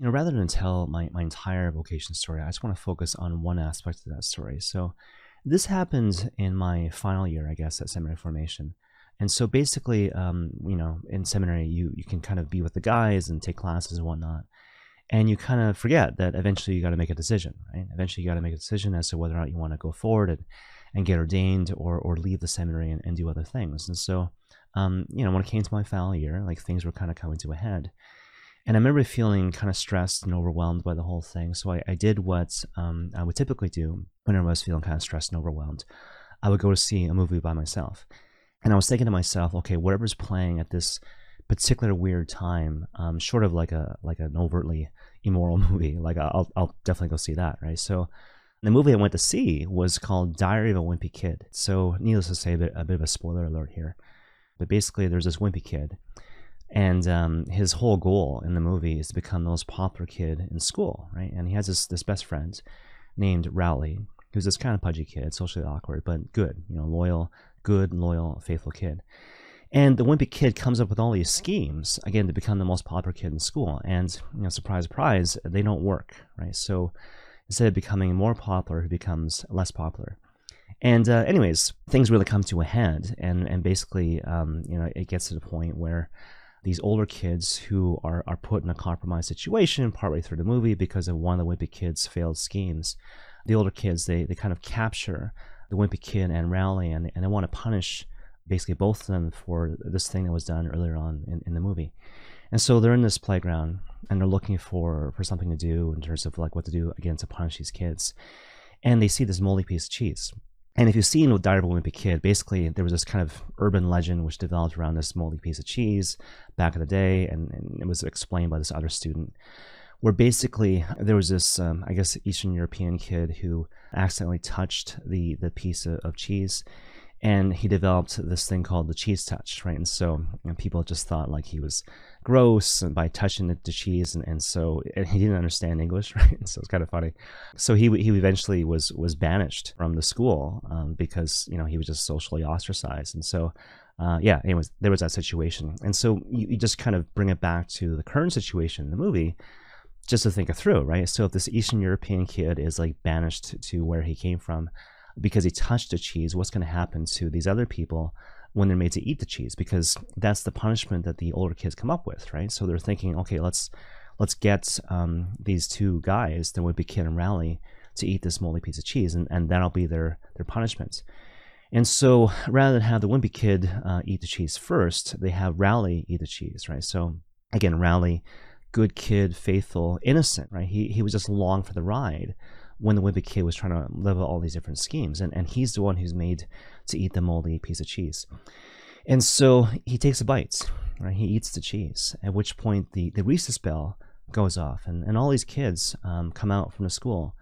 you know, rather than tell my, my entire vocation story, I just want to focus on one aspect of that story. So this happened in my final year, I guess, at seminary formation. And so basically, um, you know, in seminary, you, you can kind of be with the guys and take classes and whatnot. And you kind of forget that eventually you got to make a decision, right? Eventually you got to make a decision as to whether or not you want to go forward and, and get ordained or, or leave the seminary and, and do other things. And so, um, you know, when it came to my final year, like things were kind of coming to a head. And I remember feeling kind of stressed and overwhelmed by the whole thing. So I, I did what um, I would typically do whenever I was feeling kind of stressed and overwhelmed. I would go to see a movie by myself. And I was thinking to myself, okay, whatever's playing at this particular weird time, um, short of like a like an overtly immoral movie, like I'll I'll definitely go see that, right? So the movie I went to see was called Diary of a Wimpy Kid. So needless to say, a bit, a bit of a spoiler alert here. But basically, there's this wimpy kid and um, his whole goal in the movie is to become the most popular kid in school, right? And he has this this best friend named Rowley, who's this kind of pudgy kid, socially awkward, but good, you know, loyal, good, loyal, faithful kid. And the wimpy kid comes up with all these schemes again to become the most popular kid in school, and you know, surprise, surprise, they don't work, right? So instead of becoming more popular, he becomes less popular. And uh, anyways, things really come to a head, and and basically, um, you know, it gets to the point where these older kids who are, are put in a compromised situation partway through the movie because of one of the wimpy kids' failed schemes. The older kids, they, they kind of capture the wimpy kid and Rowley, and, and they want to punish basically both of them for this thing that was done earlier on in, in the movie. And so they're in this playground and they're looking for, for something to do in terms of like what to do again to punish these kids. And they see this moldy piece of cheese. And if you've seen Diary of a Wimpy Kid, basically there was this kind of urban legend which developed around this moldy piece of cheese back in the day, and, and it was explained by this other student, where basically there was this, um, I guess, Eastern European kid who accidentally touched the the piece of, of cheese, and he developed this thing called the cheese touch, right? And so know, people just thought like he was gross by touching the, the cheese, and, and so and he didn't understand English, right? And so it's kind of funny. So he he eventually was was banished from the school um, because you know he was just socially ostracized, and so. Uh, yeah, anyways, there was that situation. And so you, you just kind of bring it back to the current situation in the movie, just to think it through, right? So if this Eastern European kid is like banished to where he came from, because he touched the cheese, what's going to happen to these other people when they're made to eat the cheese? Because that's the punishment that the older kids come up with, right? So they're thinking, okay, let's let's get um, these two guys, that would be Kid and Rowley, to eat this moldy piece of cheese, and, and that'll be their their punishment. And so rather than have the wimpy kid uh, eat the cheese first, they have Rowley eat the cheese, right? So again, Rowley, good kid, faithful, innocent, right? He he was just along for the ride when the wimpy kid was trying to live out all these different schemes. And, and he's the one who's made to eat the moldy piece of cheese. And so he takes a bite, right? He eats the cheese, at which point the, the recess bell goes off. And, and all these kids um, come out from the school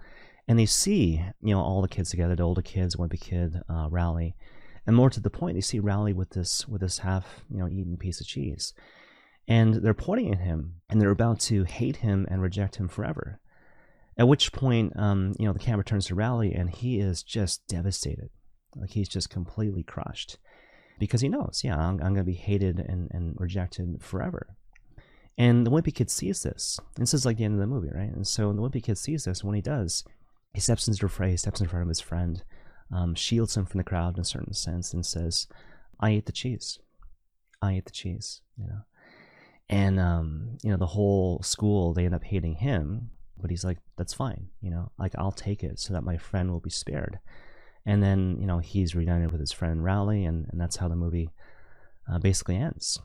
and they see, you know, all the kids together, the older kids, wimpy kid, uh, Rowley. And more to the point, they see Rowley with this with this half, you know, eaten piece of cheese. And they're pointing at him and they're about to hate him and reject him forever. At which point, um, you know, the camera turns to Rowley and he is just devastated. Like he's just completely crushed because he knows, yeah, I'm, I'm going to be hated and, and rejected forever. And the Wimpy Kid sees this. This is like the end of the movie, right? And so the Wimpy Kid sees this. And when he does, he steps into the fray, he steps in front of his friend, um, shields him from the crowd in a certain sense, and says, I ate the cheese. I ate the cheese, you know. And, um, you know, the whole school, they end up hating him but he's like, that's fine, you know, like I'll take it so that my friend will be spared. And then, you know, he's reunited with his friend Rowley, and, and that's how the movie uh, basically ends.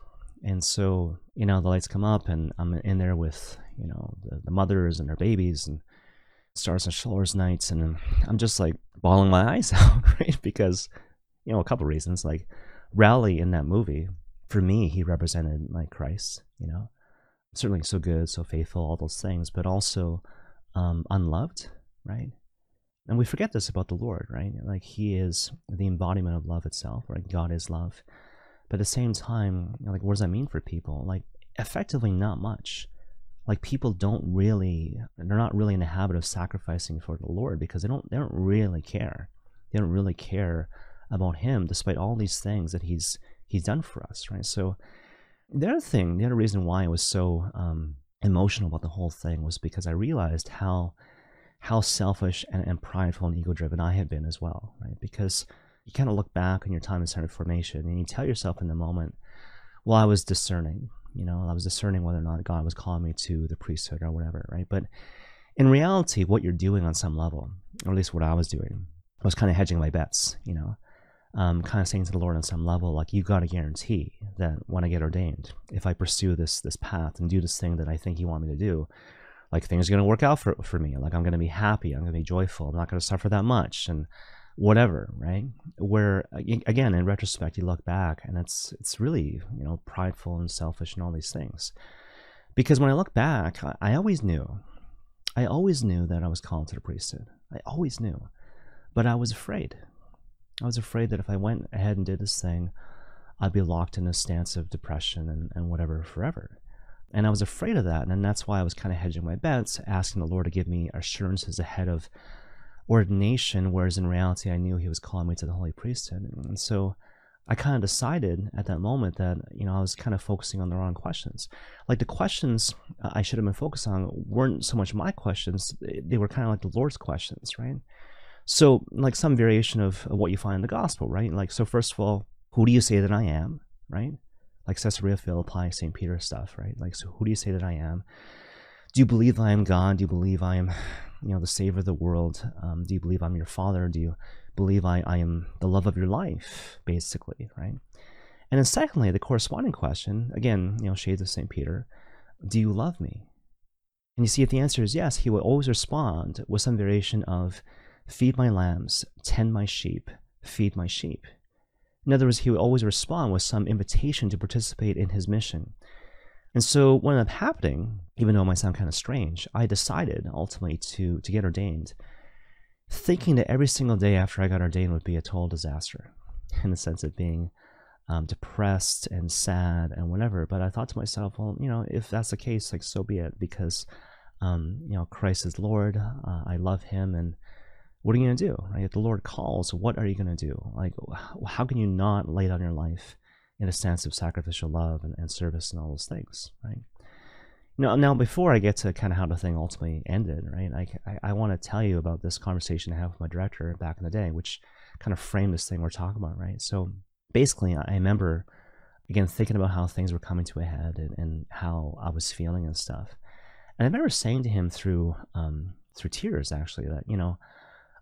And so, you know, the lights come up, and I'm in there with, you know, the, the mothers and their babies, and Stars and Shores nights, and I'm just like bawling my eyes out, right? Because, you know, a couple reasons. Like, Rowley in that movie, for me, he represented like Christ, you know certainly so good, so faithful, all those things, but also um, unloved, right? And we forget this about the Lord, right? Like He is the embodiment of love itself, right? God is love. But at the same time, like, what does that mean for people? Like, effectively, not much. Like, people don't really, they're not really in the habit of sacrificing for the Lord because they don't, they don't really care. They don't really care about Him, despite all these things that He's He's done for us, right? So, the other thing, the other reason why I was so um, emotional about the whole thing was because I realized how how selfish and, and prideful and ego driven I had been as well, right? Because you kind of look back on your time in center formation and you tell yourself in the moment, well, I was discerning, you know, I was discerning whether or not God was calling me to the priesthood or whatever, right? But in reality, what you're doing on some level, or at least what I was doing, was kind of hedging my bets, you know, um, kind of saying to the Lord on some level, like, you got to guarantee that when I get ordained, if I pursue this this path and do this thing that I think you want me to do, like things are going to work out for, for me. Like I'm going to be happy. I'm going to be joyful. I'm not going to suffer that much and whatever, right? Where again, in retrospect, you look back and it's, it's really, you know, prideful and selfish and all these things. Because when I look back, I, I always knew, I always knew that I was called to the priesthood. I always knew, but I was afraid. I was afraid that if I went ahead and did this thing, I'd be locked in a stance of depression and, and whatever forever. And I was afraid of that. And that's why I was kind of hedging my bets, asking the Lord to give me assurances ahead of ordination, whereas in reality, I knew He was calling me to the holy priesthood. And so I kind of decided at that moment that, you know, I was kind of focusing on the wrong questions. Like the questions I should have been focused on weren't so much my questions, they were kind of like the Lord's questions, right? So, like some variation of what you find in the gospel, right? Like, so first of all, who do you say that I am, right? Like Caesarea Philippi, St. Peter stuff, right? Like, so who do you say that I am? Do you believe I am God? Do you believe I am, you know, the Savior of the world? Um, do you believe I'm your Father? Do you believe I, I am the love of your life, basically, right? And then secondly, the corresponding question, again, you know, shades of St. Peter, do you love me? And you see, if the answer is yes, he will always respond with some variation of, feed my lambs, tend my sheep, feed my sheep. In other words, he would always respond with some invitation to participate in his mission. And so what ended up happening, even though it might sound kind of strange, I decided ultimately to, to get ordained, thinking that every single day after I got ordained would be a total disaster, in the sense of being um, depressed and sad and whatever. But I thought to myself, well, you know, if that's the case, like so be it, because um, you know Christ is Lord. Uh, I love Him, and what are you going to do? Right? If the Lord calls, what are you going to do? Like, how can you not lay down your life in a sense of sacrificial love and, and service and all those things, right? Know, now before I get to kind of how the thing ultimately ended, right? I, I, I want to tell you about this conversation I had with my director back in the day, which kind of framed this thing we're talking about, right? So basically, I remember again thinking about how things were coming to a head and, and how I was feeling and stuff. And I remember saying to him through um, through tears actually that you know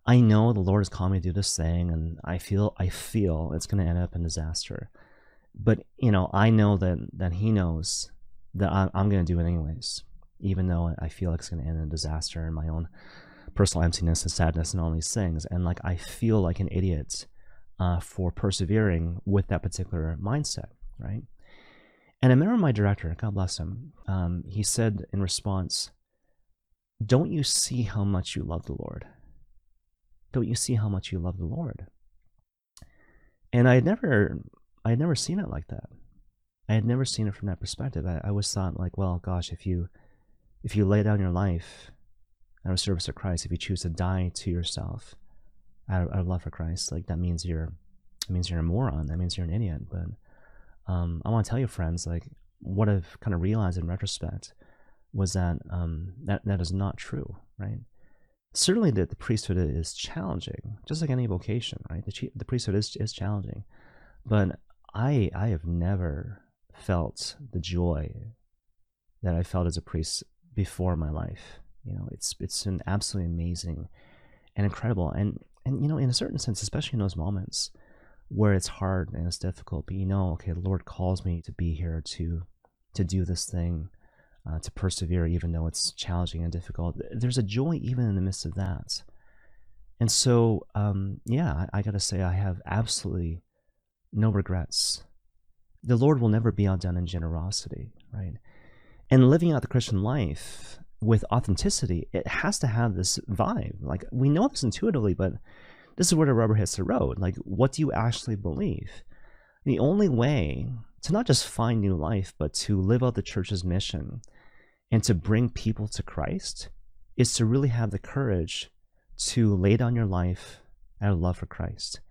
I know the Lord has called me to do this thing, and I feel I feel it's going to end up in disaster. But you know, I know that that He knows that I'm, I'm going to do it anyways, even though I feel like it's going to end in disaster and my own personal emptiness and sadness and all these things. And like I feel like an idiot uh, for persevering with that particular mindset, right? And I remember my director, God bless him, um, he said in response, Don't you see how much you love the Lord? Don't you see how much you love the Lord? And I had never, I had never seen it like that. I had never seen it from that perspective. I, I always thought like, well, gosh, if you, if you lay down your life out of service of Christ, if you choose to die to yourself out of, out of love for Christ, like that means you're, it means you're a moron. That means you're an idiot. But um, I want to tell you, friends, like what I've kind of realized in retrospect was that um, that that is not true, right? Certainly the, the priesthood is challenging, just like any vocation, right? The, the priesthood is, is challenging. But I, I have never felt the joy that I felt as a priest before my life. You know, it's it's an absolutely amazing and incredible. And and you know, in a certain sense, especially in those moments where it's hard and it's difficult, but you know, okay, the Lord calls me to be here to to do this thing uh, to persevere even though it's challenging and difficult. There's a joy even in the midst of that. And so, um, yeah, I, I got to say, I have absolutely no regrets. The Lord will never be outdone in generosity, right? And living out the Christian life with authenticity, it has to have this vibe. Like, we know this intuitively, but this is where the rubber hits the road. Like, what do you actually believe? The only way to not just find new life, but to live out the church's mission and to bring people to Christ is to really have the courage to lay down your life out of love for Christ.